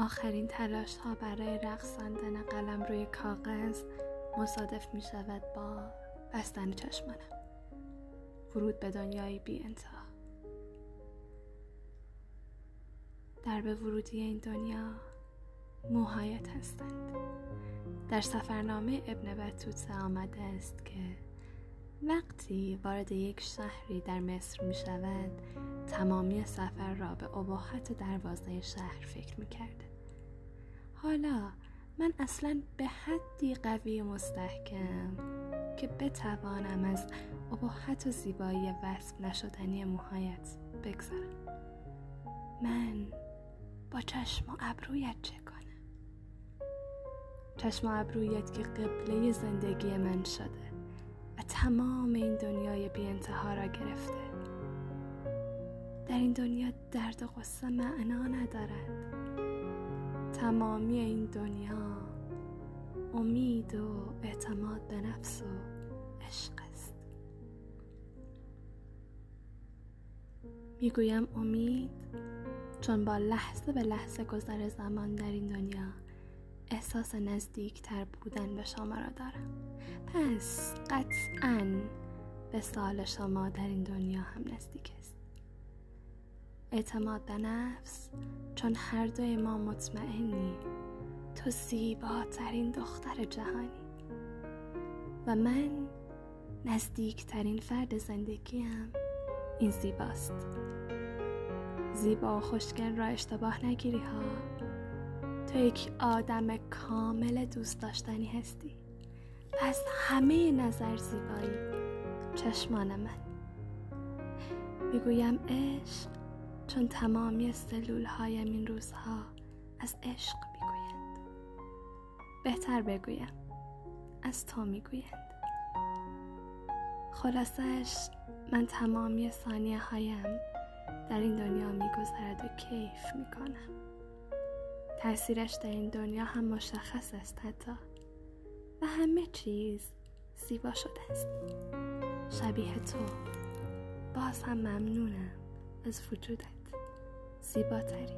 آخرین تلاش ها برای رقصاندن قلم روی کاغذ مصادف می شود با بستن چشمانم. ورود به دنیای بی انتها در به ورودی این دنیا موهایت هستند. در سفرنامه ابن بطوطه آمده است که وقتی وارد یک شهری در مصر می شود تمامی سفر را به اباحت دروازه شهر فکر می کرده. حالا من اصلا به حدی قوی مستحکم که بتوانم از اباحت و زیبایی وصف نشدنی موهایت بگذرم من با چشم و ابرویت چه کنم؟ چشم و ابرویت که قبله زندگی من شده و تمام این دنیای بی انتها را گرفته. در این دنیا درد و غصه معنا ندارد. تمامی این دنیا امید و اعتماد به نفس و عشق است. می‌گویم امید چون با لحظه به لحظه گذر زمان در این دنیا احساس نزدیکتر بودن به شما را دارم. پس قطعا به سال شما در این دنیا هم نزدیک است. اعتماد به نفس چون هر دوی ما مطمئنیم تو زیباترین دختر جهانی. و من نزدیکترین فرد زندگیم. این زیباست. زیبا و خوشگل را اشتباه نگیری ها. تو یک آدم کامل دوست داشتنی هستی. پس همه نظر زیبایی. چشمان من. می‌گویم عشق چون تمامی سلول هایم این روزها از عشق می‌گویند. بهتر بگویم از تو می‌گویند. خلاصش من تمامی ثانیه هایم در این دنیا میگذرد و کیف می‌کنم. تاثیرش در این دنیا هم مشخص است حتی. و همه چیز زیبا شده است. شبیه تو. باز هم ممنونم. از وجودت. زیباتری